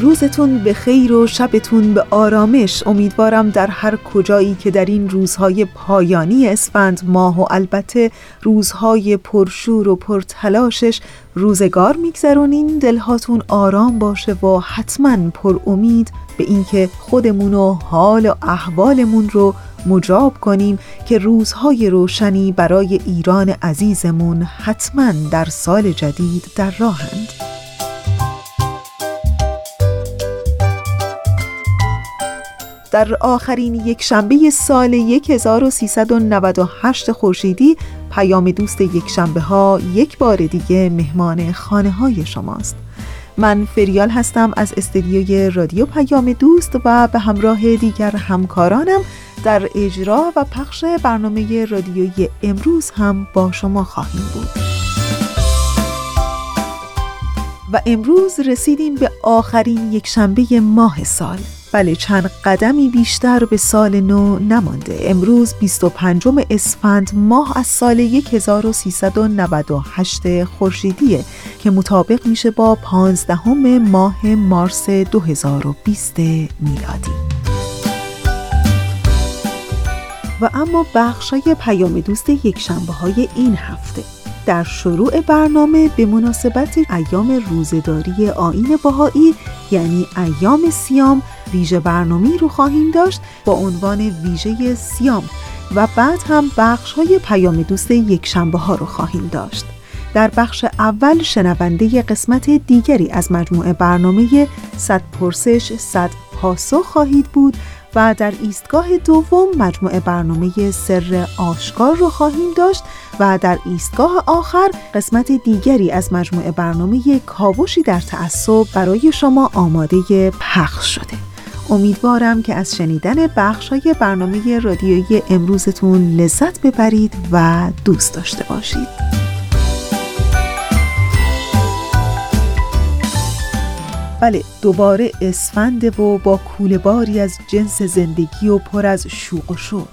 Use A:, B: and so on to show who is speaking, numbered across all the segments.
A: روزتون به خیر و شبتون به آرامش. امیدوارم در هر کجایی که در این روزهای پایانی اسفند ماه و البته روزهای پرشور و پرتلاشش روزگار میگذرونین. دلهاتون آرام باشه و حتما پر امید به اینکه خودمون و حال و احوالمون رو مجاب کنیم که روزهای روشنی برای ایران عزیزمون حتما در سال جدید در راهند. در آخرین یک شنبه سال 1398 خورشیدی پیام دوست یک شنبه ها یک بار دیگه مهمان خانه های شماست. من فریال هستم از استدیوی رادیو پیام دوست و به همراه دیگر همکارانم در اجرا و پخش برنامه رادیویی امروز هم با شما خواهیم بود. و امروز رسیدیم به آخرین یک شنبه ماه سال. بله چند قدمی بیشتر به سال نو نمانده. امروز 25 اسفند ماه از سال 1398 خورشیدیه که مطابق میشه با 15 ماه مارس 2020 میلادی. و اما بخشای پیام دوست یک شنبه های این هفته. در شروع برنامه به مناسبت ایام روزداری آین بهایی یعنی ایام سیام ویژه برنامه رو خواهیم داشت با عنوان ویژه سیام و بعد هم بخش های پیام دوست یک شنبه ها رو خواهیم داشت. در بخش اول شنونده قسمت دیگری از مجموعه برنامه صد پرسش صد پاسخ خواهید بود و در ایستگاه دوم مجموعه برنامه سر آشکار رو خواهیم داشت و در ایستگاه آخر قسمت دیگری از مجموعه برنامه کاوشی در تعصب برای شما آماده پخش شده. امیدوارم که از شنیدن بخش های برنامه رادیویی امروزتون لذت ببرید و دوست داشته باشید. بله دوباره اسفنده و با کوله باری از جنس زندگی و پر از شوق و شور.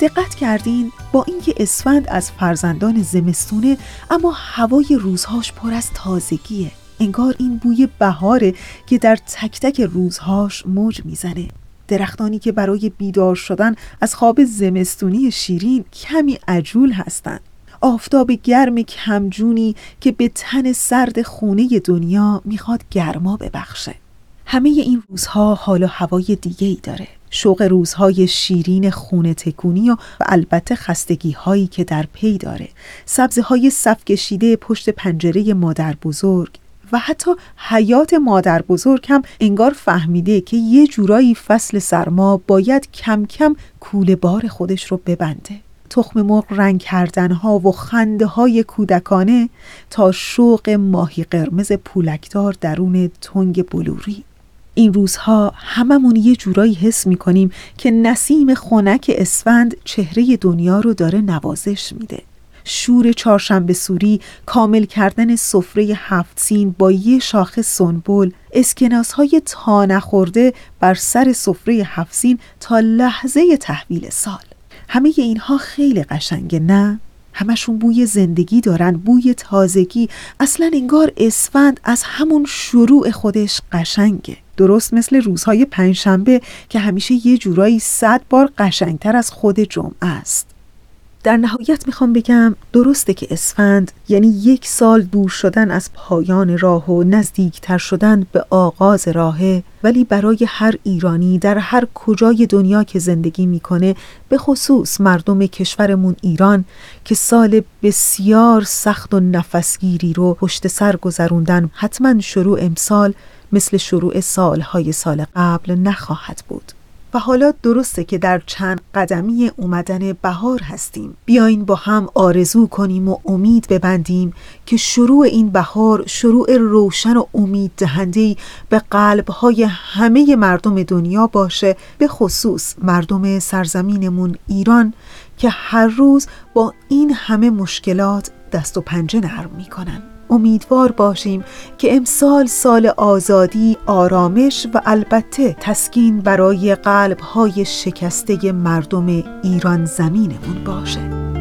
A: دقت کردین با اینکه اسفند از فرزندان زمستونه اما هوای روزهاش پر از تازگیه. انگار این بوی بهاره که در تک تک روزهاش موج می‌زنه. درختانی که برای بیدار شدن از خواب زمستونی شیرین کمی عجول هستند. آفتاب گرم کمجونی که به تن سرد خونه دنیا می‌خواد گرما ببخشه. همه این روزها حال و هوای دیگه ای داره. شوق روزهای شیرین خونه تکونی و, البته خستگی هایی که در پی داره. سبزه های صف کشیده پشت پنجره مادر بزرگ و حتی حیات مادر بزرگ هم انگار فهمیده که یه جورایی فصل سرما باید کم کم کوله بار خودش رو ببنده. تخم مرغ رنگ کردن ها و خنده های کودکانه تا شوق ماهی قرمز پولکدار درون تنگ بلوری. این روزها هممون یه جورایی حس می‌کنیم که نسیم خنک اسفند چهره دنیا رو داره نوازش میده. شور چهارشنبه سوری کامل کردن سفره هفت سین با یه شاخه سنبل اسکناس های تا نخورده بر سر سفره هفت سین تا لحظه تحویل سال. همه اینها خیلی قشنگه نه؟ همشون بوی زندگی دارن بوی تازگی. اصلا انگار اسفند از همون شروع خودش قشنگه. درست مثل روزهای پنجشنبه که همیشه یه جورایی صد بار قشنگتر از خود جمعه است. در نهایت می‌خوام بگم درسته که اسفند یعنی یک سال دور شدن از پایان راه و نزدیکتر شدن به آغاز راهه ولی برای هر ایرانی در هر کجای دنیا که زندگی می‌کنه به خصوص مردم کشورمون ایران که سال بسیار سخت و نفسگیری رو پشت سر گذروندن حتما شروع امسال مثل شروع سالهای سال قبل نخواهد بود. و حالا درسته که در چند قدمی اومدن بهار هستیم. بیاین با هم آرزو کنیم و امید ببندیم که شروع این بهار شروع روشن و امید دهنده به قلبهای همه مردم دنیا باشه به خصوص مردم سرزمینمون ایران که هر روز با این همه مشکلات دست و پنجه نرم می‌کنن. امیدوار باشیم که امسال سال آزادی، آرامش و البته تسکین برای قلبهای شکسته مردم ایران زمینمون باشه.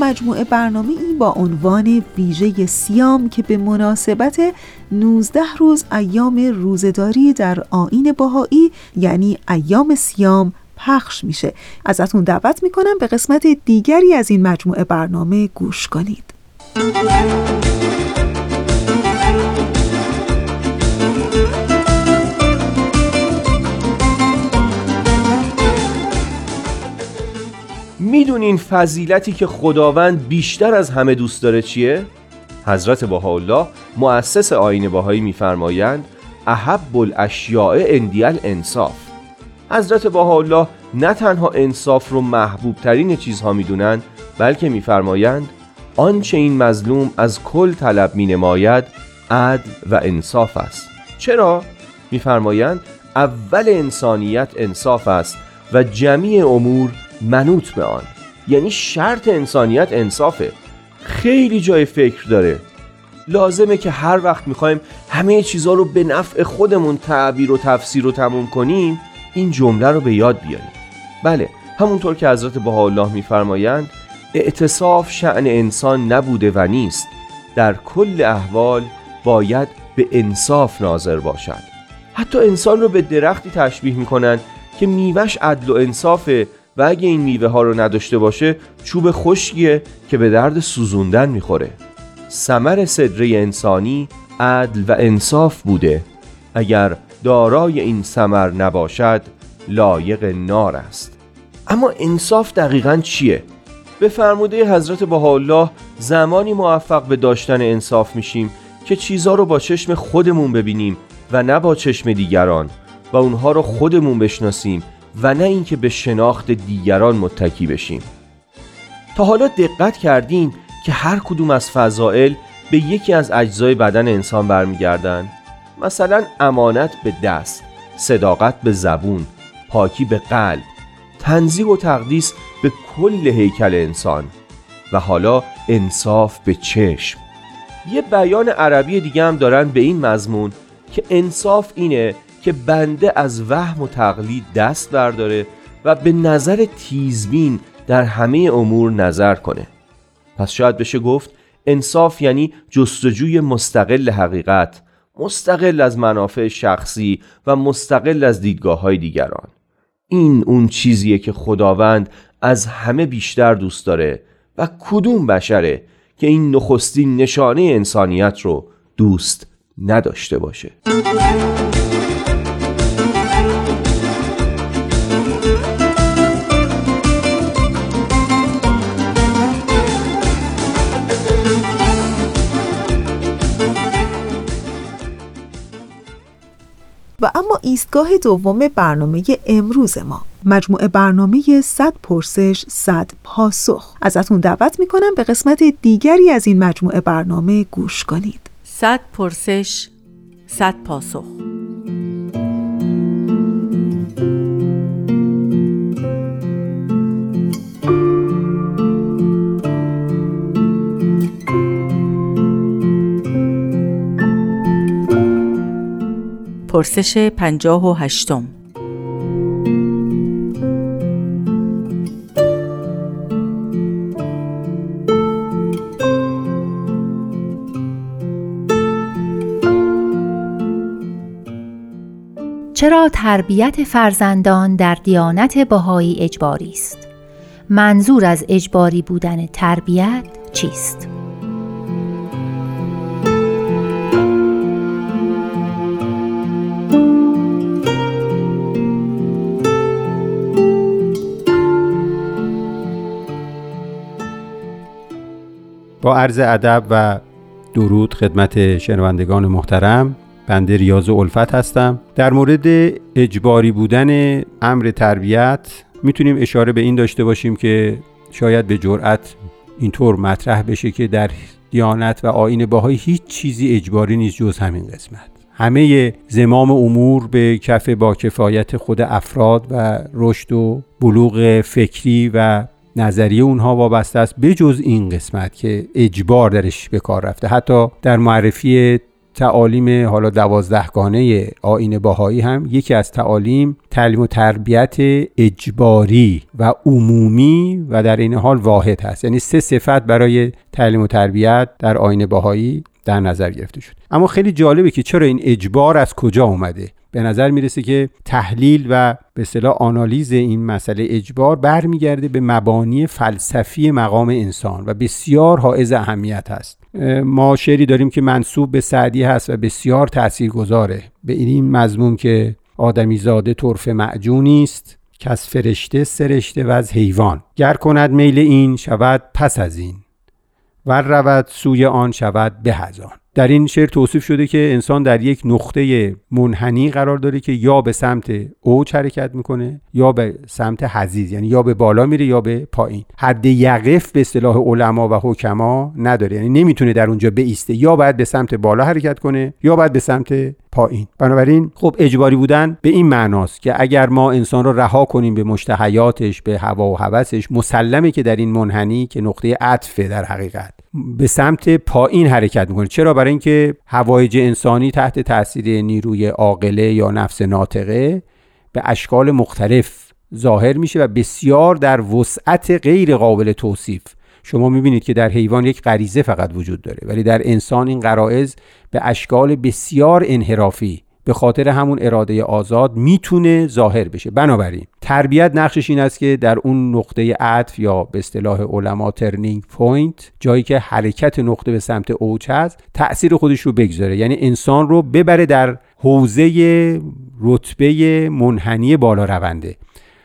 A: مجموعه برنامه ای با عنوان ویژه سیام که به مناسبت 19 روز ایام روزداری در آین باهایی یعنی ایام سیام پخش میشه. ازتون دعوت می‌کنم به قسمت دیگری از این مجموعه برنامه گوش کنید.
B: می‌دونین فضیلتی که خداوند بیشتر از همه دوست داره چیه؟ حضرت بهاءالله مؤسس آین باهایی میفرمایند احب الاشیاء اندیل انصاف حضرت بهاءالله نه تنها انصاف رو محبوب ترین چیزها می‌دونند بلکه میفرمایند آنچه این مظلوم از کل طلب می نماید عدل و انصاف است چرا؟ میفرمایند اول انسانیت انصاف است و جمیع امور منوط به آن. یعنی شرط انسانیت انصافه. خیلی جای فکر داره. لازمه که هر وقت می‌خوایم همه چیزها رو به نفع خودمون تعبیر و تفسیر و تموم کنیم این جمله رو به یاد بیاریم. بله همونطور که حضرت الله میفرمایند اعتصاف شعن انسان نبوده و نیست. در کل احوال باید به انصاف ناظر باشد. حتی انسان رو به درختی تشبیه می‌کنند که میوش عدل و انصافه. و اگه این میوه ها رو نداشته باشه چوب خشکیه که به درد سوزوندن می‌خوره. سمر صدره انسانی عدل و انصاف بوده. اگر دارای این سمر نباشد لایق نار است. اما انصاف دقیقا چیه؟ به فرموده حضرت الله زمانی موفق به داشتن انصاف میشیم که چیزها رو با چشم خودمون ببینیم و نه با چشم دیگران و اونها رو خودمون بشناسیم و نه اینکه به شناخت دیگران متکی بشیم. تا حالا دقت کردین که هر کدوم از فضائل به یکی از اجزای بدن انسان برمیگردن. مثلا امانت به دست صداقت به زبون پاکی به قلب تنظیح و تقدیس به کل هیکل انسان و حالا انصاف به چشم. یه بیان عربی دیگه هم دارن به این مضمون که انصاف اینه که بنده از وهم و تقلید دست برداره و به نظر تیزبین در همه امور نظر کنه. پس شاید بشه گفت انصاف یعنی جستجوی مستقل حقیقت مستقل از منافع شخصی و مستقل از دیدگاه های دیگران. این اون چیزیه که خداوند از همه بیشتر دوست داره و کدوم بشره که این نخستین نشانه انسانیت رو دوست نداشته باشه.
A: و اما ایستگاه دوم برنامه امروز ما. مجموعه برنامه 100 پرسش 100 پاسخ. ازتون دعوت می‌کنم به قسمت دیگری از این مجموعه برنامه گوش کنید.
C: 100 پرسش 100 پاسخ. پرسش پنجاه و هشتم
D: چرا تربیت فرزندان در دیانت بهایی اجباری است؟ منظور از اجباری بودن تربیت چیست؟
E: با عرض ادب و درود خدمت شنوندگان محترم بنده ریاض و الفت هستم. در مورد اجباری بودن امر تربیت می‌تونیم اشاره به این داشته باشیم که شاید به جرأت اینطور مطرح بشه که در دیانت و آین باهای هیچ چیزی اجباری نیست جز همین قسمت. همه زمام امور به کف با کفایت خود افراد و رشد و بلوغ فکری و نظریه اونها وابسته است بجز این قسمت که اجبار درش به کار رفته. حتی در معرفی تعالیم حالا دوازدهگانه آین باهایی هم یکی از تعالیم تعلیم و تربیت اجباری و عمومی و در این حال واحد هست. یعنی سه صفت برای تعلیم و تربیت در آین باهایی در نظر گرفته شد. اما خیلی جالبه که چرا این اجبار از کجا اومده؟ به نظر می‌رسه که تحلیل و به اصطلاح آنالیز این مسئله اجبار برمیگرده به مبانی فلسفی مقام انسان و بسیار حائز اهمیت هست ما شعری داریم که منصوب به سعدی هست و بسیار تاثیرگذاره به این مضمون که آدمی زاده طرف معجونی است که از فرشته سرشته و از حیوان. گر کند میل این شود پس از این. و رود سوی آن شود به از در این شعر توصیف شده که انسان در یک نقطه منحنی قرار داره که یا به سمت اوج حرکت می‌کنه یا به سمت حزیز یعنی یا به بالا میره یا به پایین. حد یقف به اصطلاح علما و حکما نداره یعنی نمی‌تونه در اونجا بیسته یا باید به سمت بالا حرکت کنه یا باید به سمت پایین. بنابراین خب اجباری بودن به این معناست که اگر ما انسان رو رها کنیم به مشتهیاتش به هوا و هوسش مسلمه که در این منحنی که نقطه عطفه در حقیقت. به سمت پایین حرکت می‌کنه. چرا؟ برای اینکه حوائج انسانی تحت تاثیر نیروی عاقله یا نفس ناطقه به اشکال مختلف ظاهر میشه و بسیار در وسعت غیر قابل توصیف شما می‌بینید که در حیوان یک غریزه فقط وجود داره ولی در انسان این غرائز به اشکال بسیار انحرافی به خاطر همون اراده آزاد می‌تونه ظاهر بشه. بنابراین تربیت نقشش این است که در اون نقطه عطف یا به اصطلاح علما turning point جایی که حرکت نقطه به سمت اوج هست تاثیر خودش رو بگذاره. یعنی انسان رو ببره در حوزه رتبه منحنی بالا رونده.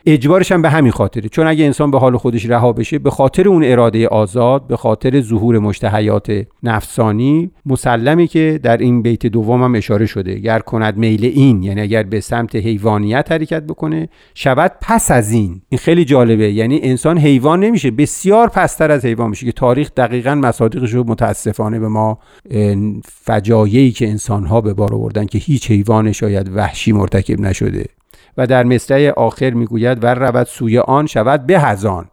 E: اجبارش هم به همین خاطره. چون اگه انسان به حال خودش رها بشه به خاطر اون اراده آزاد به خاطر ظهور مشتهیات نفسانی مسلمی که در این بیت دوم هم اشاره شده. گر کند میل این یعنی اگر به سمت حیوانیت حرکت بکنه شود پس از این. این خیلی جالبه. یعنی انسان حیوان نمیشه بسیار پستر از حیوان میشه که تاریخ دقیقا مصادیقش رو متاسفانه به ما فجایعی که انسانها به بار آوردن که هیچ حیوان شاید وحشی مرتکب نشده. و در مصرع آخر می‌گوید و رود سوی آن شود به هزان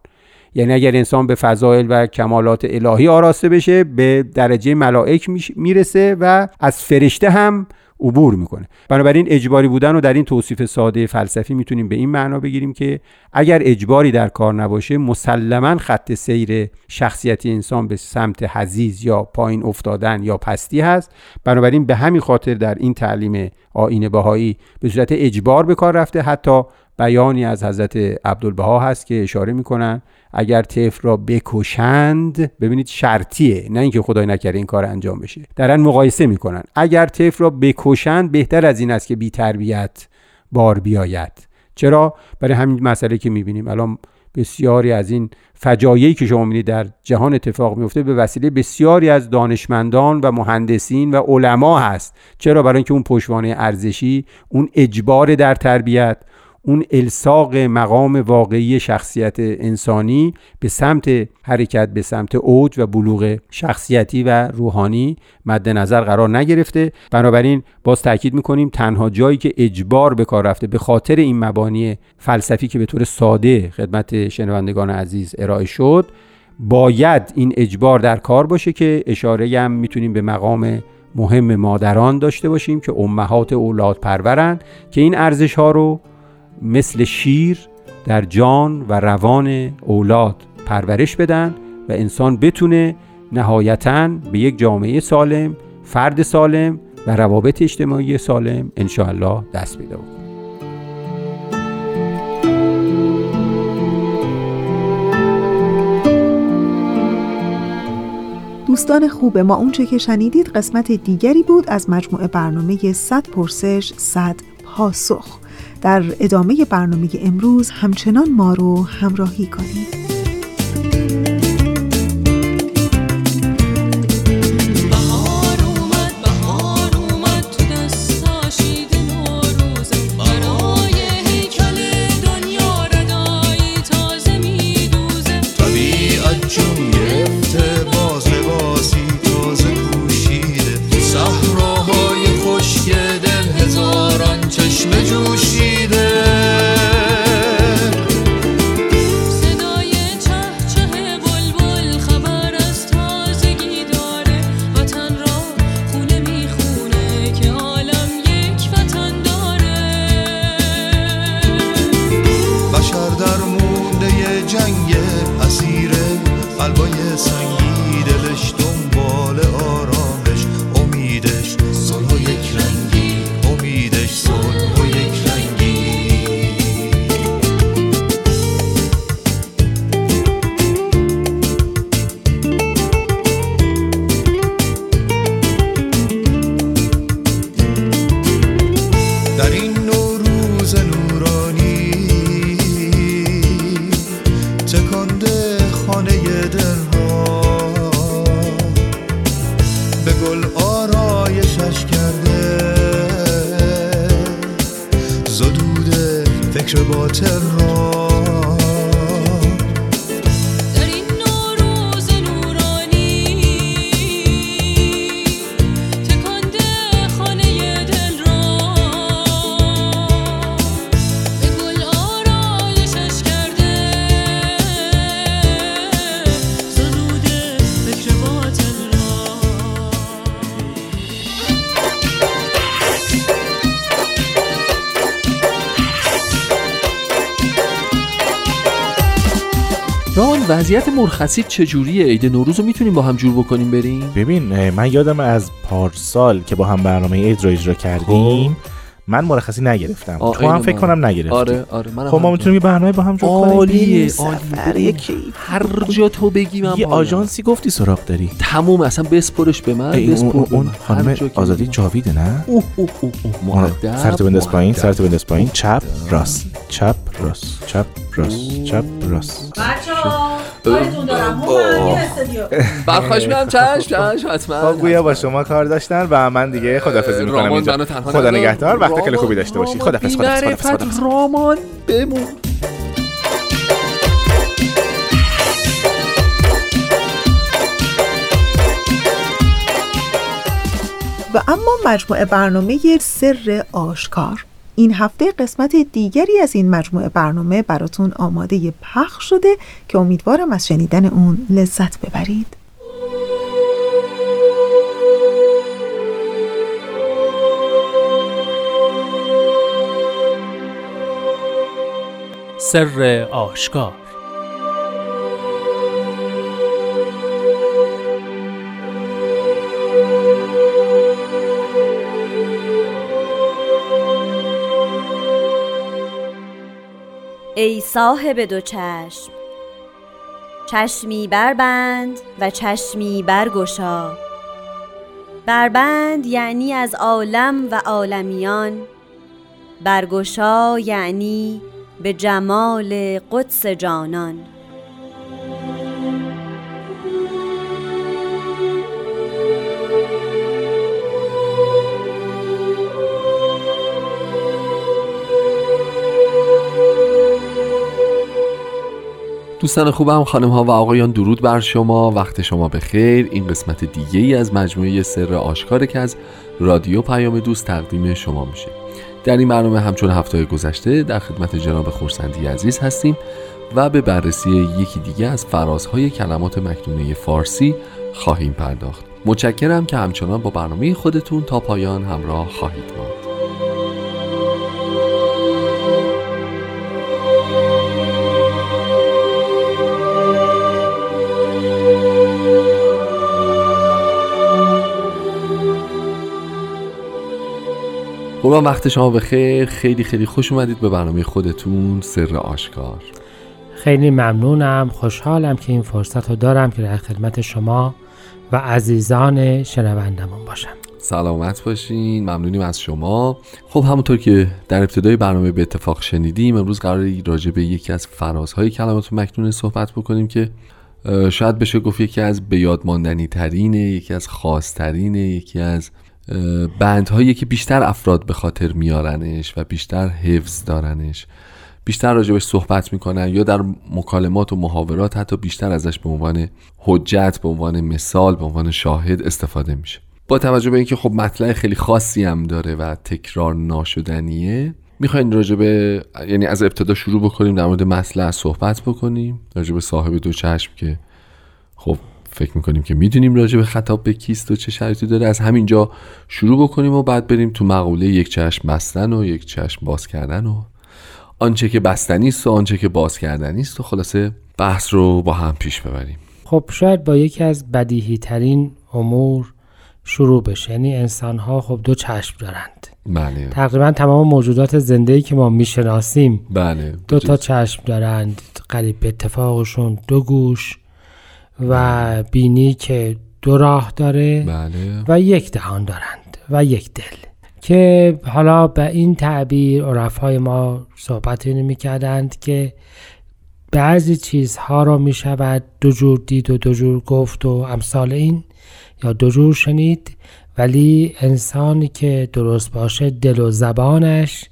E: یعنی اگر انسان به فضایل و کمالات الهی آراسته بشه به درجه ملائک می‌رسه و از فرشته هم عبور می‌کنه. بنابراین اجباری بودن رو در این توصیف ساده فلسفی می‌تونیم به این معنا بگیریم که اگر اجباری در کار نباشه مسلما خط سیر شخصیتی انسان به سمت حزیز یا پایین افتادن یا پستی هست. بنابراین به همین خاطر در این تعلیم آین بهایی به صورت اجبار به کار رفته. حتی بیانی از حضرت عبدالبها هست که اشاره می‌کنن. اگر طفل را بکشند ببینید شرطیه نه اینکه خدای نکرده این کار انجام بشه. درن مقایسه می‌کنن. اگر طفل را بکشند بهتر از این است که بی تربیت بار بیاید. چرا؟ برای همین مسئله که می‌بینیم. الان بسیاری از این فجایعی که شما می‌بینید در جهان اتفاق میفته به وسیله بسیاری از دانشمندان و مهندسین و علما هست. چرا؟ برای اینکه اون پشوانه ارزشی اون اجبار در تربیت اون الساق مقام واقعی شخصیت انسانی به سمت حرکت به سمت اوج و بلوغ شخصیتی و روحانی مد نظر قرار نگرفته. بنابراین باز تاکید می‌کنیم تنها جایی که اجبار به کار رفته به خاطر این مبانی فلسفی که به طور ساده خدمت شنوندگان عزیز ارائه شد باید این اجبار در کار باشه که اشاره هم می‌تونیم به مقام مهم مادران داشته باشیم که امهات اولاد پرورند که این ارزش ها رو مثل شیر در جان و روان اولاد پرورش بدن و انسان بتونه نهایتا به یک جامعه سالم فرد سالم و روابط اجتماعی سالم انشاءالله دست پیدا بکنه.
F: دوستان خوب ما اونچه که شنیدید قسمت دیگری بود از مجموعه برنامه 100 پرسش 100 پاسخ. در ادامه برنامه امروز همچنان ما رو همراهی کنید.
G: وضعیت مرخصی چجوریه؟ عید نوروز رو می‌تونیم با هم جور بکنیم بریم؟
H: ببین من یادم از پارسال که با هم برنامه عید رو اجرا کردیم. خب. من مرخصی نگرفتم. تو هم فکر کنم نگرفتی.
G: آره آره من
H: خب ما می‌تونیم یه برنامه با هم جور
G: کنیم. عالیه عالیه. هر جا تو بگی من
H: یه آژانسی گفتی سراغ داری.
G: تموم اصلا بسپرش به من
H: بسپر اون خانم آزادی جاویده نه؟ اوه اوه اوه اوه. سرت بندس پایین سرت بندس پایین. چپ راست. چپ راست. چپ راست. چپ راست.
I: بچه‌ها کارتون دارم.
G: برخواش میام چشم چشم حتما.
H: خب گویا با شما کار داشتن و من دیگه خدافظی می‌کنم اینجا. خدا نگهدار خیلی خوبی داشته باشی. خدافظ خدافظ خدافظ.
G: رامان بمون.
F: و اما مجموعه برنامه سر آشکار. این هفته قسمت دیگری از این مجموعه برنامه براتون آماده پخش شده که امیدوارم از شنیدن اون لذت ببرید.
J: سر آشکار.
I: ای صاحب دو چشم چشمی بربند و چشمی برگشا. بربند یعنی از عالم و عالمیان برگشا یعنی به جمال قدس جانان.
G: دوستان خوبم خانم ها و آقایان درود بر شما. وقت شما به خیر این قسمت دیگه ای از مجموعه سر آشکار که از رادیو پیام دوست تقدیم شما میشه. در این برنامه همچون هفته گذشته در خدمت جناب خورسندی عزیز هستیم و به بررسی یکی دیگه از فرازهای کلمات مکنونه فارسی خواهیم پرداخت. متشکرم که همچنان با برنامه خودتون تا پایان همراه خواهید ماند. خوبا وقت شما به خیر خیلی خیلی خوش اومدید به برنامه خودتون سر آشکار.
J: خیلی ممنونم خوشحالم که این فرصت رو دارم که در خدمت شما و عزیزان شنوندمون باشم.
G: سلامت باشین ممنونیم از شما. خب همونطور که در ابتدای برنامه به اتفاق شنیدیم امروز قرار راجع به یکی از فرازهای کلمات مکنون صحبت بکنیم که شاید بشه گفت یکی از بیادماندنی ترینه یکی از خاصترینه یکی از بندهایی که بیشتر افراد به خاطر میارنش و بیشتر حفظ دارنش بیشتر راجبش صحبت می‌کنن یا در مکالمات و محاورات حتی بیشتر ازش به عنوان حجت به عنوان مثال به عنوان شاهد استفاده میشه. با توجه به اینکه خب مطلع خیلی خاصی هم داره و تکرار ناشدنیه می‌خواین راجبه یعنی از ابتدا شروع بکنیم در مورد مطلع صحبت بکنیم راجبه صاحب دو چشم که خب فکر می‌کنیم که می‌دونیم راجع به خطاب به کیست و چه شرطی داره. از همینجا شروع بکنیم و بعد بریم تو مقوله یک چشم بستن و یک چشم باز کردن و آنچه که بستنی است و آنچه که باز کردنی است و خلاصه بحث رو با هم پیش ببریم.
J: خب شاید با یکی از بدیهی ترین امور شروع بشه. یعنی انسان ها خب دو چشم دارند.
G: بله.
J: تقریبا تمام موجودات زنده که ما می‌شناسیم
G: بله.
J: دو تا چشم دارند. قریب به اتفاقشون دو گوش و بینی که دو راه داره
G: بله.
J: و یک دهان دارند و یک دل که حالا به این تعبیر عرفای ما صحبت اینو می‌کردند که بعضی چیزها را می شود دو جور دید و دو جور گفت و امثال این یا دو جور شنید ولی انسانی که درست باشه دل و زبانش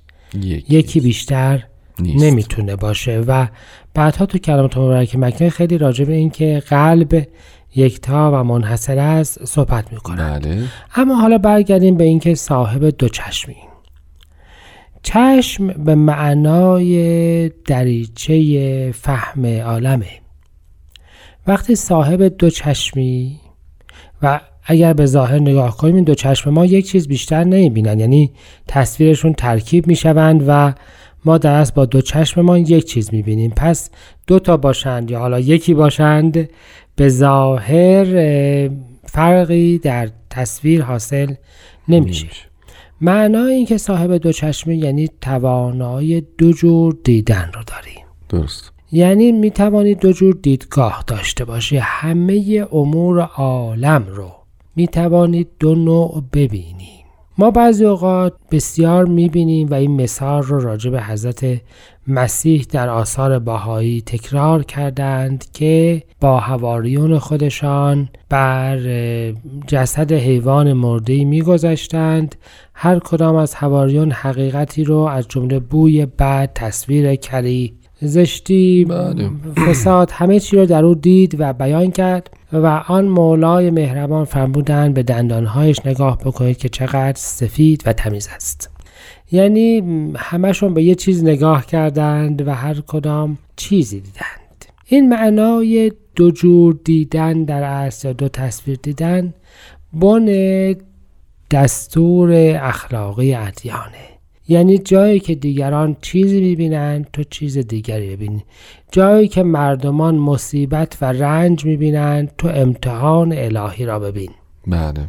J: یکی بیشتر نیست. نمی‌تونه باشه و بعدها تو کلمات مبارک مکنه خیلی راجع به این که قلب یکتا و منحصر است صحبت می‌کنه
G: بله.
J: اما حالا برگردیم به اینکه صاحب دو چشمی چشم به معنای دریچه فهم عالمه. وقتی صاحب دو چشمی و اگر به ظاهر نگاه کنیم این دو چشم ما یک چیز بیشتر نمی‌بینن. یعنی تصویرشون ترکیب می‌شوند و ما در با دو چشممان یک چیز می‌بینیم. پس دو تا باشند یا حالا یکی باشند به ظاهر فرقی در تصویر حاصل نمیشه. معنای این که صاحب دو چشمی یعنی توانای دو جور دیدن رو داریم.
G: درست.
J: یعنی می توانید دو جور دیدگاه داشته باشی. همه امور عالم رو می توانید دو نوع ببینی ما بعضی اوقات بسیار می‌بینیم و این مثال رو راجع به حضرت مسیح در آثار باهایی تکرار کردند که با هواریون خودشان بر جسد حیوان مرده میگذشتند هر کدام از هواریون حقیقتی رو از جمله بوی بد تصویر کری زشتی
G: بله.
J: فساد همه چی رو در او دید و بیان کرد و آن مولای مهربان فرمودند به دندانهایش نگاه بکنید که چقدر سفید و تمیز است. یعنی همشون به یه چیز نگاه کردند و هر کدام چیزی دیدند. این معنای دو جور دیدن در اصل دو تصویر دیدن بن دستور اخلاقی ادیانه. یعنی جایی که دیگران چیزی می‌بینند تو چیز دیگری ببینی جایی که مردمان مصیبت و رنج می‌بینند تو امتحان الهی را ببین.
G: بله.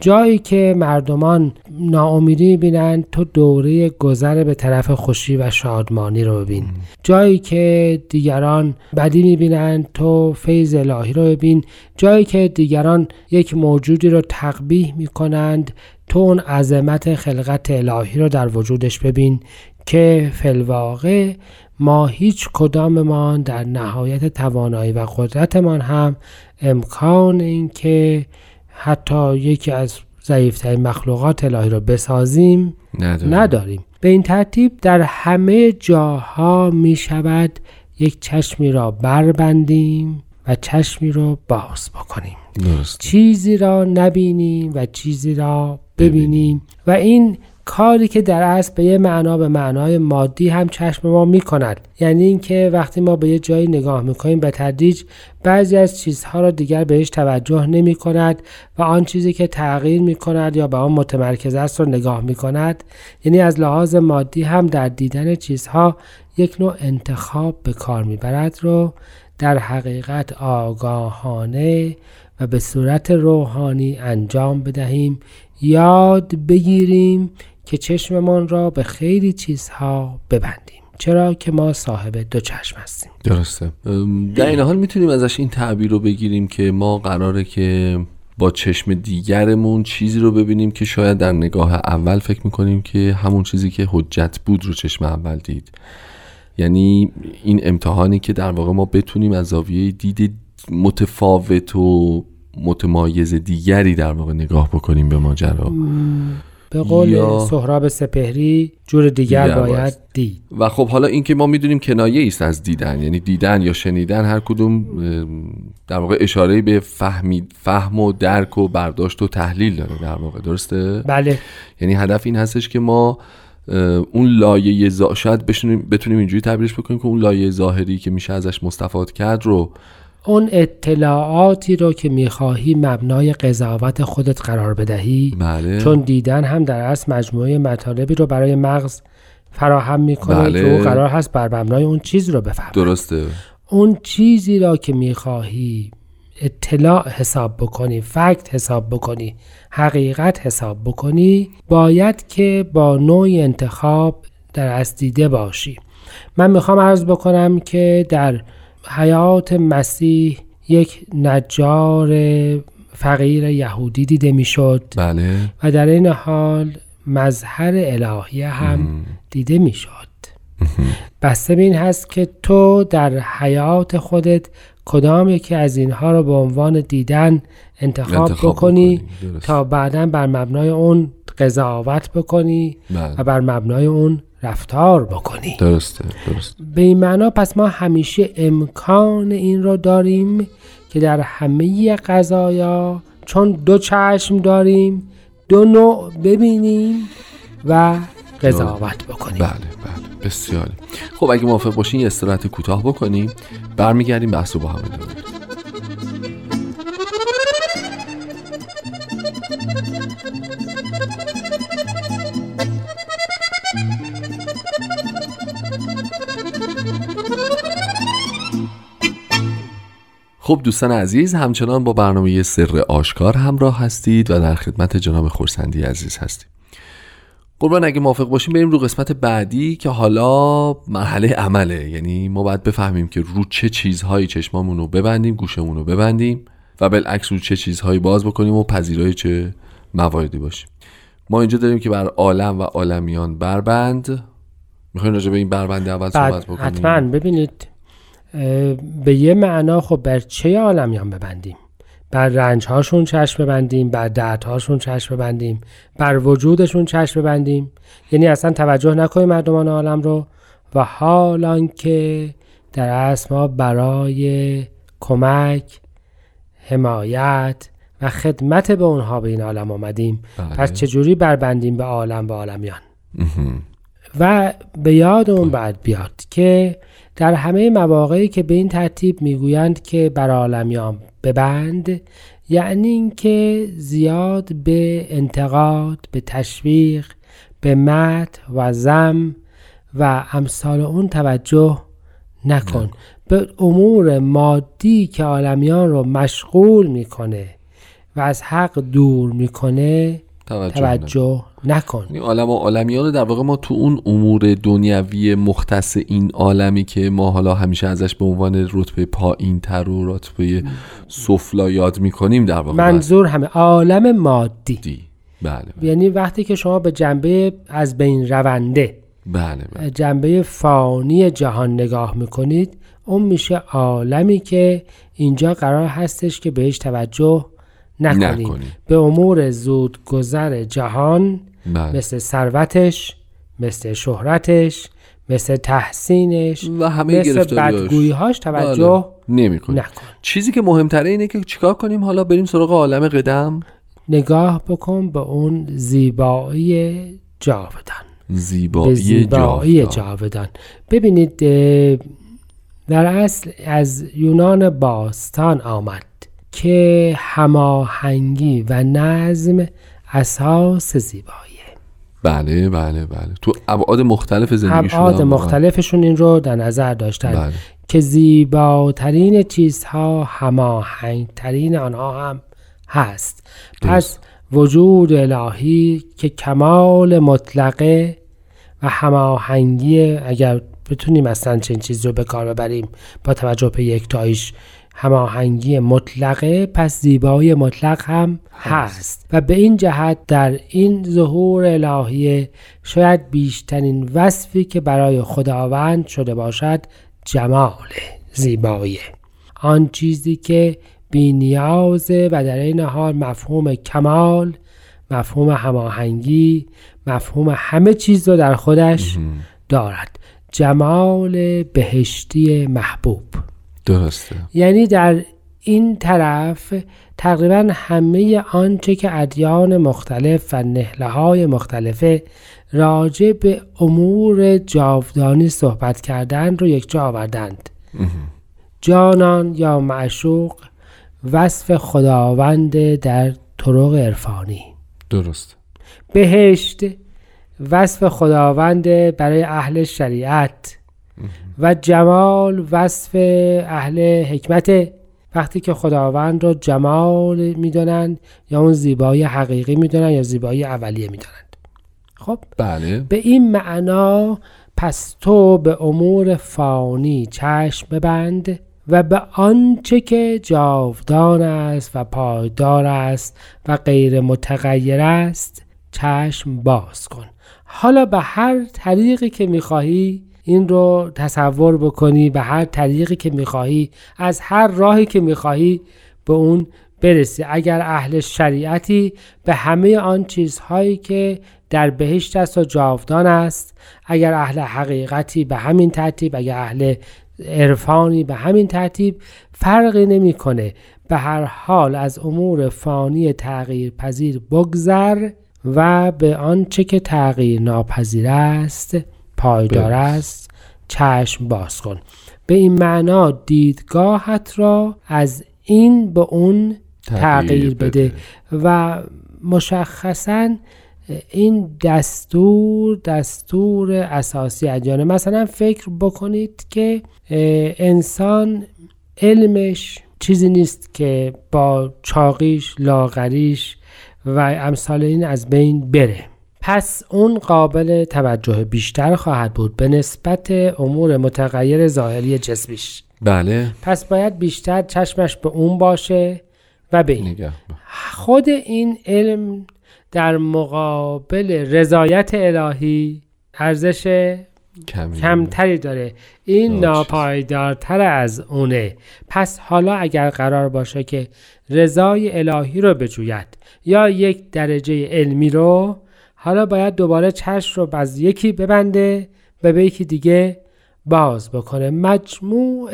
J: جایی که مردمان ناامیدی می‌بینند تو دوره گذر به طرف خوشی و شادمانی رو ببین. جایی که دیگران بدی می‌بینند تو فیض الهی رو ببین. جایی که دیگران یک موجودی رو تقبیح می‌کنند تو اون عظمت خلقت الهی رو در وجودش ببین که فلواقع ما هیچ کداممان در نهایت توانایی و قدرتمان هم امکان اینکه حتی یکی از ضعیفترین مخلوقات الهی را بسازیم
G: نداریم.
J: نداریم به این ترتیب در همه جاها می شود یک چشمی را بربندیم و چشمی را باز بکنیم
G: درست.
J: چیزی را نبینیم و چیزی را ببینیم. و این کاری که در اصل به یه معنا به معنای مادی هم چشم ما می‌کند. یعنی اینکه وقتی ما به یه جایی نگاه می‌کنیم به تدریج بعضی از چیزها را دیگر بهش توجه نمی کند و آن چیزی که تغییر می کند یا به آن متمرکز است را نگاه می کند یعنی از لحاظ مادی هم در دیدن چیزها یک نوع انتخاب به کار می‌برد رو در حقیقت آگاهانه و به صورت روحانی انجام بدهیم. یاد بگیریم که چشممان را به خیلی چیزها ببندیم. چرا که ما صاحب دو چشم هستیم.
G: درسته. در این حال می‌تونیم ازش این تعبیر رو بگیریم که ما قراره که با چشم دیگرمون چیزی رو ببینیم که شاید در نگاه اول فکر می‌کنیم که همون چیزی که حجت بود رو چشم اول دید. یعنی این امتحانی که در واقع ما بتونیم از زاویه دید متفاوت و متمایز دیگری در واقع نگاه بکنیم به ماجرا.
J: به قول یا... سهراب سپهری جور دیگر, دیگر باید دید.
G: و خب حالا اینکه ما می‌دونیم کنایه است از دیدن یعنی دیدن یا شنیدن هر کدوم در واقع اشاره به فهمید فهم و درک و برداشت و تحلیل داره در واقع درسته؟
J: بله.
G: یعنی هدف این هستش که ما اون لایه زا... شاید بتونیم اینجوری تعبیرش بکنیم که اون لایه ظاهری که میشه ازش مستفاد کرد رو
J: اون اطلاعاتی رو که می‌خواهی مبنای قضاوت خودت قرار بدهی
G: بله.
J: چون دیدن هم در اصل مجموعه مطالبی رو برای مغز فراهم می‌کنه بله. که او قرار هست بر مبنای اون چیز رو بفهمه
G: درسته
J: اون چیزی را که می‌خواهی اطلاع حساب بکنی فکت حساب بکنی حقیقت حساب بکنی باید که با نوع انتخاب در از دیده باشی من می‌خوام عرض بکنم که در حیات مسیح یک نجار فقیر یهودی دیده می‌شد.
G: بله.
J: و در این حال مظهر الهیه هم دیده می‌شد. بسته به این هست که تو در حیات خودت کدام یکی از اینها رو به عنوان دیدن انتخاب, بکنی, تا بعدا بر مبنای اون قضاوت بکنی
G: بله.
J: و بر مبنای اون رفتار بکنی.
G: درسته درست
J: به این معنا پس ما همیشه امکان این رو داریم که در همه قضایا چون دو چشم داریم دو نوع ببینیم و قضاوت بکنیم.
G: بله بله. بسیاری خب اگه موافق باشین یه استراحت کوتاه بکنیم. برمیگردیم بحث رو با هم ادامه خب دوستان عزیز همچنان با برنامه سر آشکار همراه هستید و در خدمت جناب خورسندی عزیز هستید قربان اگه موافق باشیم بریم رو قسمت بعدی که حالا مرحله عمله. یعنی ما باید بفهمیم که رو چه چیزهایی چشمامون رو ببندیم گوشمون رو ببندیم و بالعکس رو چه چیزهایی باز بکنیم و پذیرای چه مواردی باشیم. ما اینجا داریم که بر عالم و عالمیان بربند. می‌خوایم راجع به این بربند اول صحبت بکنیم؟
J: حتما. ببینید به یه معنا خب بر چه عالمیان ببندیم؟ بر رنج هاشون چشم ببندیم بر درد هاشون چشم ببندیم بر وجودشون چشم ببندیم؟ یعنی اصلا توجه نکنیم مردمان عالم رو. و حال که در اصل ما برای کمک حمایت و خدمت به اونها به این عالم آمدیم. بله. پس چجوری بربندیم به عالم و عالمیان؟ و به یاد اون بعد بیاد که در همه مواقعی که به این ترتیب می‌گویند که بر عالمیان ببند یعنی اینکه زیاد به انتقاد به تشویق به مت و زم و امثال اون توجه نکن. به امور مادی که عالمیان رو مشغول می‌کنه و از حق دور می‌کنه توجه, توجه نکن
G: این عالم و عالمیان در واقع ما تو اون امور دنیوی مختص این عالمی که ما حالا همیشه ازش به عنوان رتبه پایین تر و رتبه سفلا یاد می‌کنیم در واقع
J: منظور همه عالم مادی
G: دی. بله, بله.
J: یعنی وقتی که شما به جنبه از بین رونده
G: بله, بله.
J: جنبه فانی جهان نگاه می‌کنید اون میشه عالمی که اینجا قرار هستش که بهش توجه نکنیم, به امور زود گذر جهان
G: بله.
J: مثل ثروتش مثل شهرتش مثل تحسینش
G: و همه
J: مثل بدگوییهاش توجه
G: بله. نمی نکن. چیزی که مهمتره اینه که چیکار کنیم؟ حالا بریم سراغ عالم قدم.
J: نگاه بکن به اون زیبایی جاودان.
G: زیبایی,
J: زیبایی جاودان. ببینید در اصل از یونان باستان آمد که هماهنگی و نظم اساس زیباییه
G: بله بله بله. تو ابعاد مختلف زندگیشون
J: ابعاد مختلفشون این رو در نظر داشتن
G: بله.
J: که زیباترین چیزها هماهنگترین آنها هم هست. پس وجود الهی که کمال مطلقه و هماهنگی اگر بتونیم اصلا چنین چیز رو به کار ببریم با توجه به یک تایش هماهنگی مطلقه پس زیبایی مطلق هم هست. و به این جهت در این ظهور الهیه شاید بیشترین وصفی که برای خداوند شده باشد جمال زیبایی. آن چیزی که بینیازه و در این حال مفهوم کمال مفهوم هماهنگی مفهوم همه چیز رو در خودش دارد. جمال بهشتی محبوب.
G: درسته.
J: یعنی در این طرف تقریبا همه آنچه که ادیان مختلف و نهله های مختلفه راجع به امور جاودانی صحبت کردن رو یک جا آوردند. جانان یا معشوق وصف خداوند در طرق عرفانی.
G: درست
J: بهشت وصف خداوند برای اهل شریعت. و جمال وصف اهل حکمت. وقتی که خداوند رو جمال می‌دانند یا اون زیبایی حقیقی می‌دانند یا زیبایی اولیه می‌دانند. خب؟
G: بله.
J: به این معنا پس تو به امور فانی چشم ببند و به آنچه که جاودان است و پایدار است و غیر متغیر است چشم باز کن. حالا به هر طریقی که می‌خواهی این رو تصور بکنی به هر طریقی که می‌خواهی از هر راهی که می‌خواهی به اون برسی. اگر اهل شریعتی به همه آن چیزهایی که در بهشت است و جاودان است اگر اهل حقیقتی به همین ترتیب اگر اهل عرفانی به همین ترتیب فرقی نمی‌کنه. به هر حال از امور فانی تغییر پذیر بگذر و به آنچه که تغییر ناپذیر است. پایدار است. چشم باز کن. به این معنا دیدگاهت را از این به اون تغییر بده. و مشخصا این دستور دستور اساسی ادیانه مثلا فکر بکنید که انسان علمش چیزی نیست که با چاقیش لاغریش و امثال این از بین بره. پس اون قابل توجه بیشتر خواهد بود به نسبت امور متغیر ظاهری جسمیش.
G: بله.
J: پس باید بیشتر چشمش به اون باشه و به این. خود این علم در مقابل رضایت الهی ارزش کمتری داره. این ناپایدارتر از اونه. پس حالا اگر قرار باشه که رضای الهی رو بجوید یا یک درجه علمی رو حالا باید دوباره چشم رو از یکی ببنده و به یکی دیگه باز بکنه. مجموع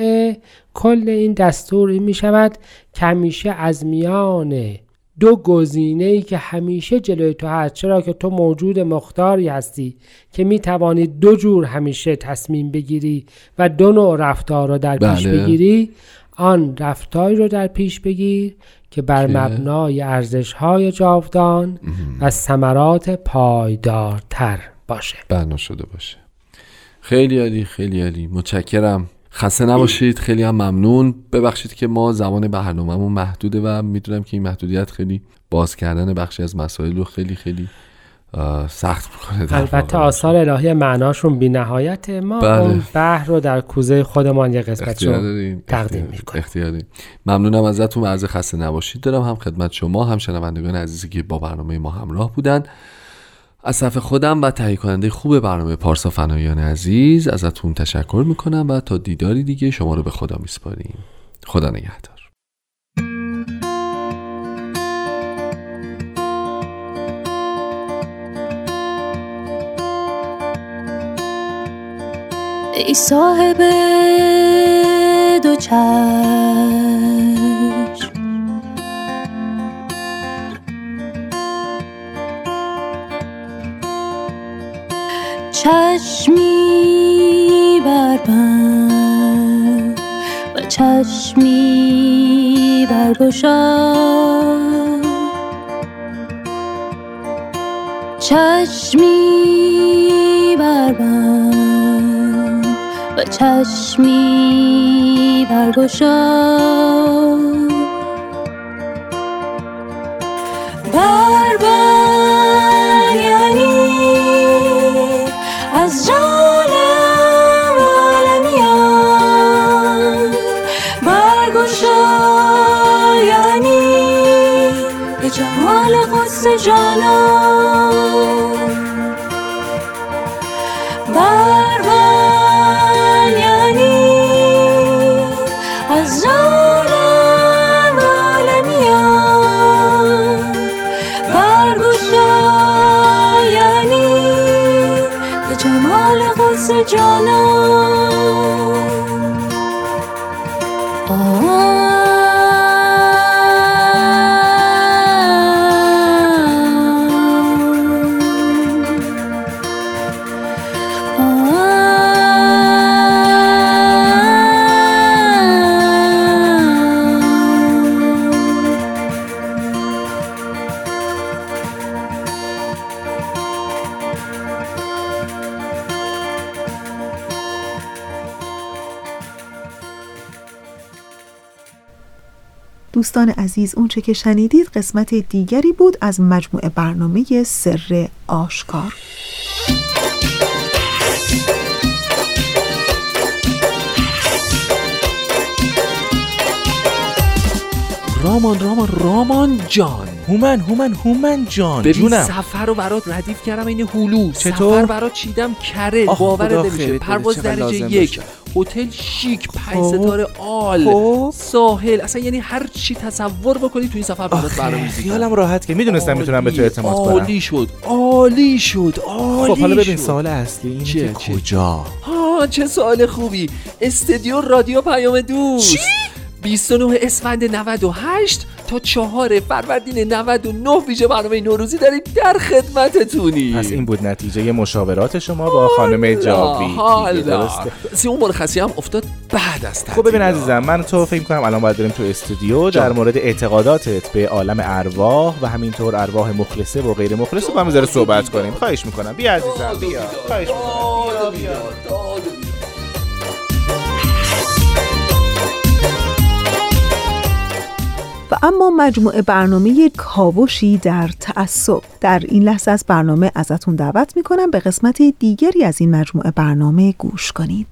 J: کل این دستور این می شود که همیشه از میان دو گزینه ای که همیشه جلوی تو هست. چرا که تو موجود مختاری هستی که می توانی دو جور همیشه تصمیم بگیری و دو نوع رفتار رو در پیش بله. بگیری. آن رفتاری رو در پیش بگیر که بر مبنای ارزش های جاودان و ثمرات پایدارتر باشه.
G: بنا شده باشه. خیلی عالی خیلی عالی. متشکرم. خسته نباشید. خیلی هم ممنون. ببخشید که ما زمان برنامهمون محدوده و می‌دونم که این محدودیت خیلی باز کردن بخشی از مسائل رو خیلی خیلی سخت می‌کنه
J: البته آثار الهی معناشون بی نهایت ما بله. اون بحر رو در کوزه خودمان یه قسمت رو تقدیم می‌کنیم.
G: اختیاری ممنونم ازتون عرض خسته نباشید. دارم هم خدمت شما هم شنوندگان عزیزی که با برنامه ما همراه بودن. از صفحه خودم و تهیه کننده خوب برنامه پارسا فنایان عزیز ازتون تشکر می‌کنم و تا دیداری دیگه شما رو به خدا میسپاریم. خدا نگهدار.
K: ای صاحب دو چشم. چشمی بربند و چشمی برگشا چشمی بربند چشمی برگشاد. بر بر یعنی از جانم عالمیان. برگشاد یعنی به جمال قصد جانم
A: دوستان عزیز اونچه که شنیدید قسمت دیگری بود از مجموعه برنامه سر آشکار.
H: رامان رامان رامان جان. هومن هومن هومن جان.
G: ببین
H: جونم.
G: سفر رو برات ردیف کردم این هلو.
H: چطور؟
G: سفر برات چیدم کره
H: خدا
G: نمیشه. پرواز درجه یک. هتل شیک پنج
H: خب.
G: ستاره آل
H: خب.
G: ساحل اصلا یعنی هر چی تصور بکنی تو این سفر برات برنامه‌ریزی.
H: خیالم راحت که می‌دونستم می‌تونم به تو اعتماد کنم
G: عالی شد عالی شد عالی
H: خب حالا ببین. سوال اصلی اینه؟ که
G: چیه؟
H: کجا
G: ها چه سوال خوبی استدیو رادیو پیام دوست 29 اسفند 98 تا 4 فروردین 99 ویژه برنامه نوروزی داریم در خدمتتونیم
H: پس این بود نتیجه مشاورات شما با خانم جاوی
G: حالا. سی اون مرخصی هم افتاد بعد از
H: خب ببین
G: تعطیلات.
H: عزیزم من تو فکر کنم الان باید بریم تو استودیو در مورد اعتقاداتت به عالم ارواح و همینطور ارواح مخلصه و غیر مخلصه با هم صحبت کنیم. خواهش می‌کنم. بیا عزیزم بیا. خواهش می‌کنم. بیا بیا.
A: و اما مجموعه برنامه کاوشی در تعصب. در این لحظه از برنامه ازتون دعوت می‌کنم به قسمت دیگری از این مجموعه برنامه گوش کنید.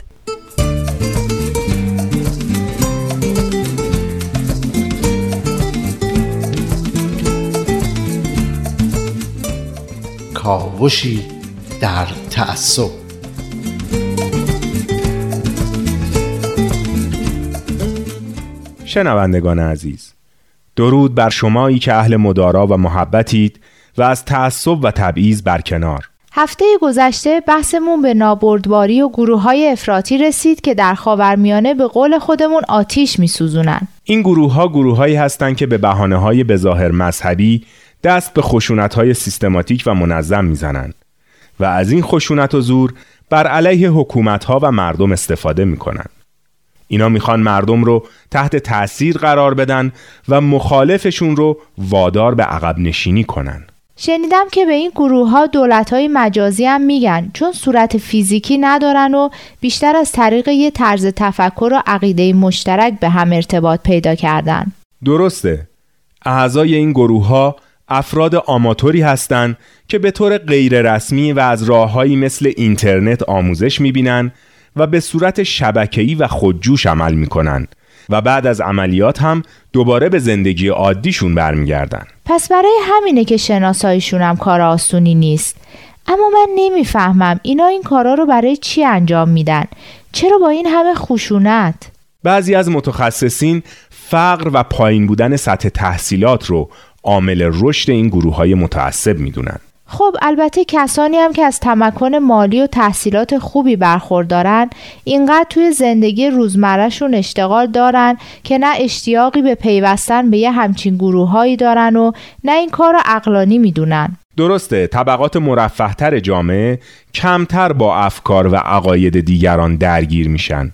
L: کاوشی در تعصب.
M: شنوندگان عزیز درود بر شمایی که اهل مدارا و محبتید و از تعصب و تبعیض برکنار
N: هفته گذشته بحثمون به نابردباری و گروه های افراطی رسید که در خاورمیانه به قول خودمون آتیش میسوزونن.
M: این گروه ها گروه هایی هستند که به بحانه های بظاهر مذهبی دست به خشونت های سیستماتیک و منظم می‌زنند و از این خشونت و زور بر علیه حکومت ها و مردم استفاده می‌کنند. اینا می‌خوان مردم رو تحت تأثیر قرار بدن و مخالفشون رو وادار به عقب نشینی کنن.
N: شنیدم که به این گروه ها دولت های مجازی هم میگن چون صورت فیزیکی ندارن و بیشتر از طریق یه طرز تفکر و عقیده مشترک به هم ارتباط پیدا کردن.
M: درسته اعضای این گروه ها افراد آماتوری هستند که به طور غیر رسمی و از راههایی مثل اینترنت آموزش می‌بینن و به صورت شبکه‌ای و خودجوش عمل می‌کنن و بعد از عملیات هم دوباره به زندگی عادیشون برمیگردن
N: پس برای همینه که شناساییشون هم کار آسونی نیست. اما من نمی‌فهمم اینا این کارا رو برای چی انجام میدن؟ چرا با این همه خشونت؟
M: بعضی از متخصصین فقر و پایین بودن سطح تحصیلات رو عامل رشد این گروه های متعصب می‌دونن
N: خب البته کسانی هم که از تمکن مالی و تحصیلات خوبی برخوردارن اینقدر توی زندگی روزمرهشون اشتغال دارن که نه اشتیاقی به پیوستن به یه همچین گروههایی دارن و نه این کار رو عقلانی می‌دونن.
M: درسته طبقات مرفهتر جامعه کمتر با افکار و عقاید دیگران درگیر میشن.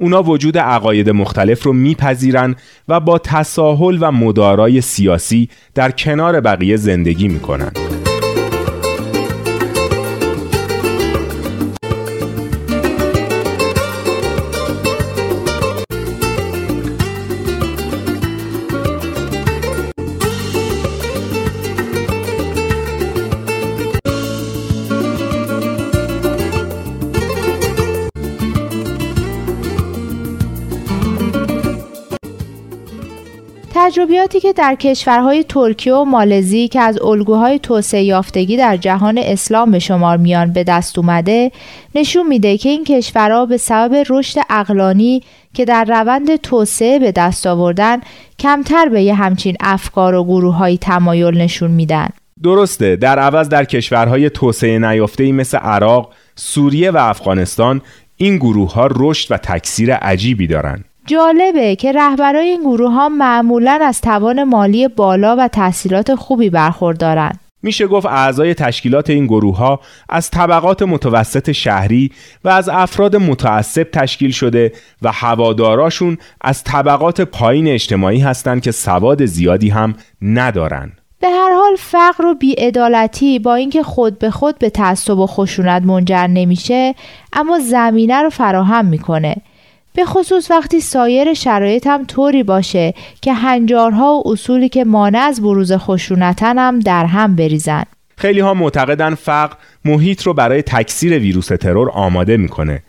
M: اونا وجود عقاید مختلف رو میپذیرن و با تساهل و مدارای سیاسی در کنار بقیه زندگی می‌کنن.
N: تجربیاتی که در کشورهای ترکیه و مالزی که از الگوهای توسعه یافتگی در جهان اسلام به شمار میان به دست اومده نشون میده که این کشورها به سبب رشد اقلانی که در روند توسعه به دست آوردن کمتر به یه همچین افکار و گروه های تمایل نشون میدن
M: درسته در عوض در کشورهای توسعه نیافته مثل عراق، سوریه و افغانستان این گروه ها رشد و تکثیر عجیبی دارند.
N: جالبه که رهبرای این گروه ها معمولا از توان مالی بالا و تحصیلات خوبی برخوردارن.
M: میشه گفت اعضای تشکیلات این گروه ها از طبقات متوسط شهری و از افراد متعصب تشکیل شده و هواداراشون از طبقات پایین اجتماعی هستند که سواد زیادی هم ندارن.
N: به هر حال فقر و بیعدالتی با اینکه خود به خود به تعصب و خشونت منجر نمیشه اما زمینه رو فراهم می‌کنه به خصوص وقتی سایر شرایط هم طوری باشه که هنجارها و اصولی که مانع از بروز خشونتن هم در هم بریزن.
M: خیلی ها معتقدن فقر محیط رو برای تکثیر ویروس ترور آماده می‌کنه.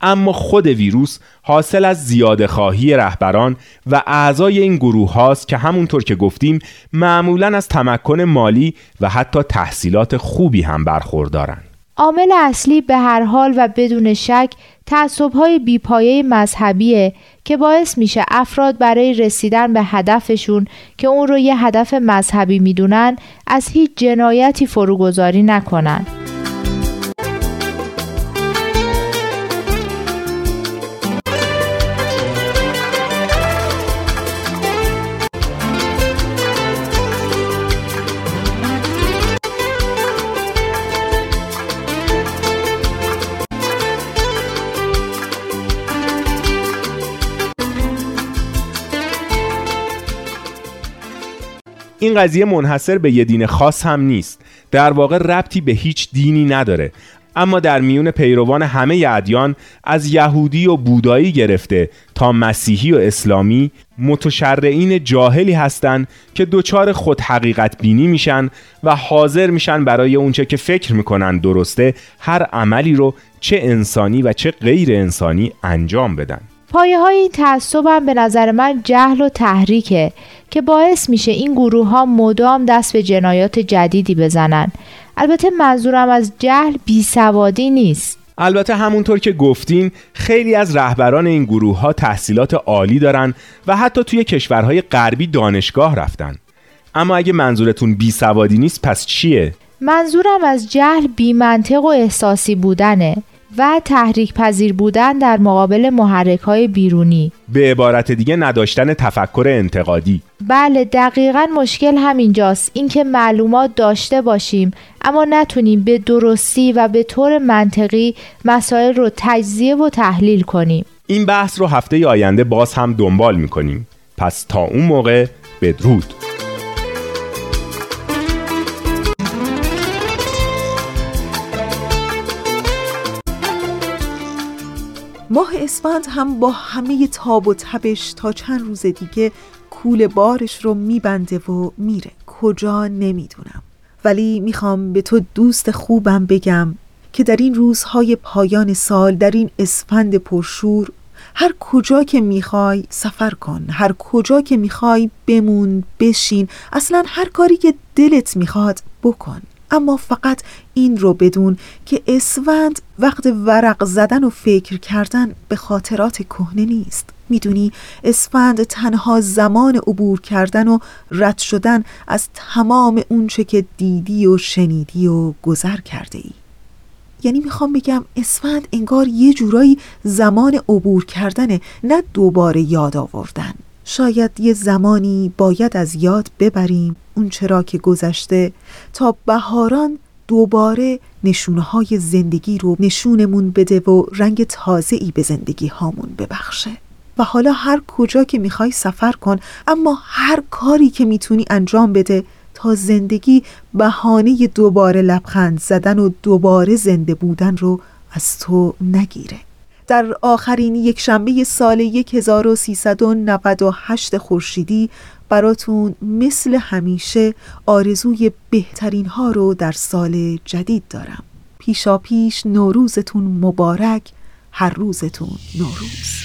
M: اما خود ویروس حاصل از زیاده خواهی رهبران و اعضای این گروه هاست که همونطور که گفتیم معمولا از تمکن مالی و حتی تحصیلات خوبی هم برخوردارن.
N: عامل اصلی به هر حال و بدون شک تعصبهای بیپایه مذهبیه که باعث میشه افراد برای رسیدن به هدفشون که اون رو یه هدف مذهبی می‌دونن از هیچ جنایتی فروگذاری نکنن.
M: این قضیه منحصر به یه دین خاص هم نیست. در واقع ربطی به هیچ دینی نداره. اما در میون پیروان همه ادیان از یهودی و بودایی گرفته تا مسیحی و اسلامی متشرعین جاهلی هستند که دچار خود حقیقت بینی میشن و حاضر میشن برای اونچه که فکر می‌کنن درسته هر عملی رو چه انسانی و چه غیر انسانی انجام بدن.
N: پایه های این تعصب هم به نظر من جهل و تحریکه که باعث میشه این گروه ها مدام دست به جنایات جدیدی بزنن. البته منظورم از جهل بیسوادی نیست.
M: البته همونطور که گفتین خیلی از رهبران این گروه ها تحصیلات عالی دارن و حتی توی کشورهای غربی دانشگاه رفتن. اما اگه منظورتون بیسوادی نیست پس چیه؟
N: منظورم از جهل بیمنطق و احساسی بودنه. و تحریک پذیر بودن در مقابل محرک های بیرونی.
M: به عبارت دیگه نداشتن تفکر انتقادی.
N: بله دقیقا مشکل همینجاست. اینکه معلومات داشته باشیم اما نتونیم به درستی و به طور منطقی مسائل رو تجزیه و تحلیل کنیم.
M: این بحث رو هفته آینده باز هم دنبال می‌کنیم. پس تا اون موقع بدرود.
A: ماه اسفند هم با همه تاب و تبش تا چند روز دیگه کول بارش رو میبنده و میره. کجا نمی‌دونم. ولی می‌خوام به تو دوست خوبم بگم که در این روزهای پایان سال در این اسفند پرشور هر کجا که می‌خوای سفر کن. هر کجا که می‌خوای بمون بشین. اصلا هر کاری که دلت می‌خواد بکن. اما فقط این رو بدون که اسفند وقت ورق زدن و فکر کردن به خاطرات کهنه نیست. می‌دونی اسفند تنها زمان عبور کردن و رد شدن از تمام اونچه که دیدی و شنیدی و گذر کرده ای یعنی می‌خوام بگم اسفند انگار یه جورایی زمان عبور کردنه نه دوباره یاد آوردن. شاید یه زمانی باید از یاد ببریم اون چرا که گذشته تا بهاران دوباره نشونه های زندگی رو نشونمون بده و رنگ تازه ای به زندگی هامون ببخشه. و حالا هر کجا که می‌خوای سفر کن اما هر کاری که می‌تونی انجام بده تا زندگی بهانه دوباره لبخند زدن و دوباره زنده بودن رو از تو نگیره. در آخرین یک شنبه سال 1398 خورشیدی براتون مثل همیشه آرزوی بهترین ها رو در سال جدید دارم. پیشا پیش نوروزتون مبارک هر روزتون نوروز.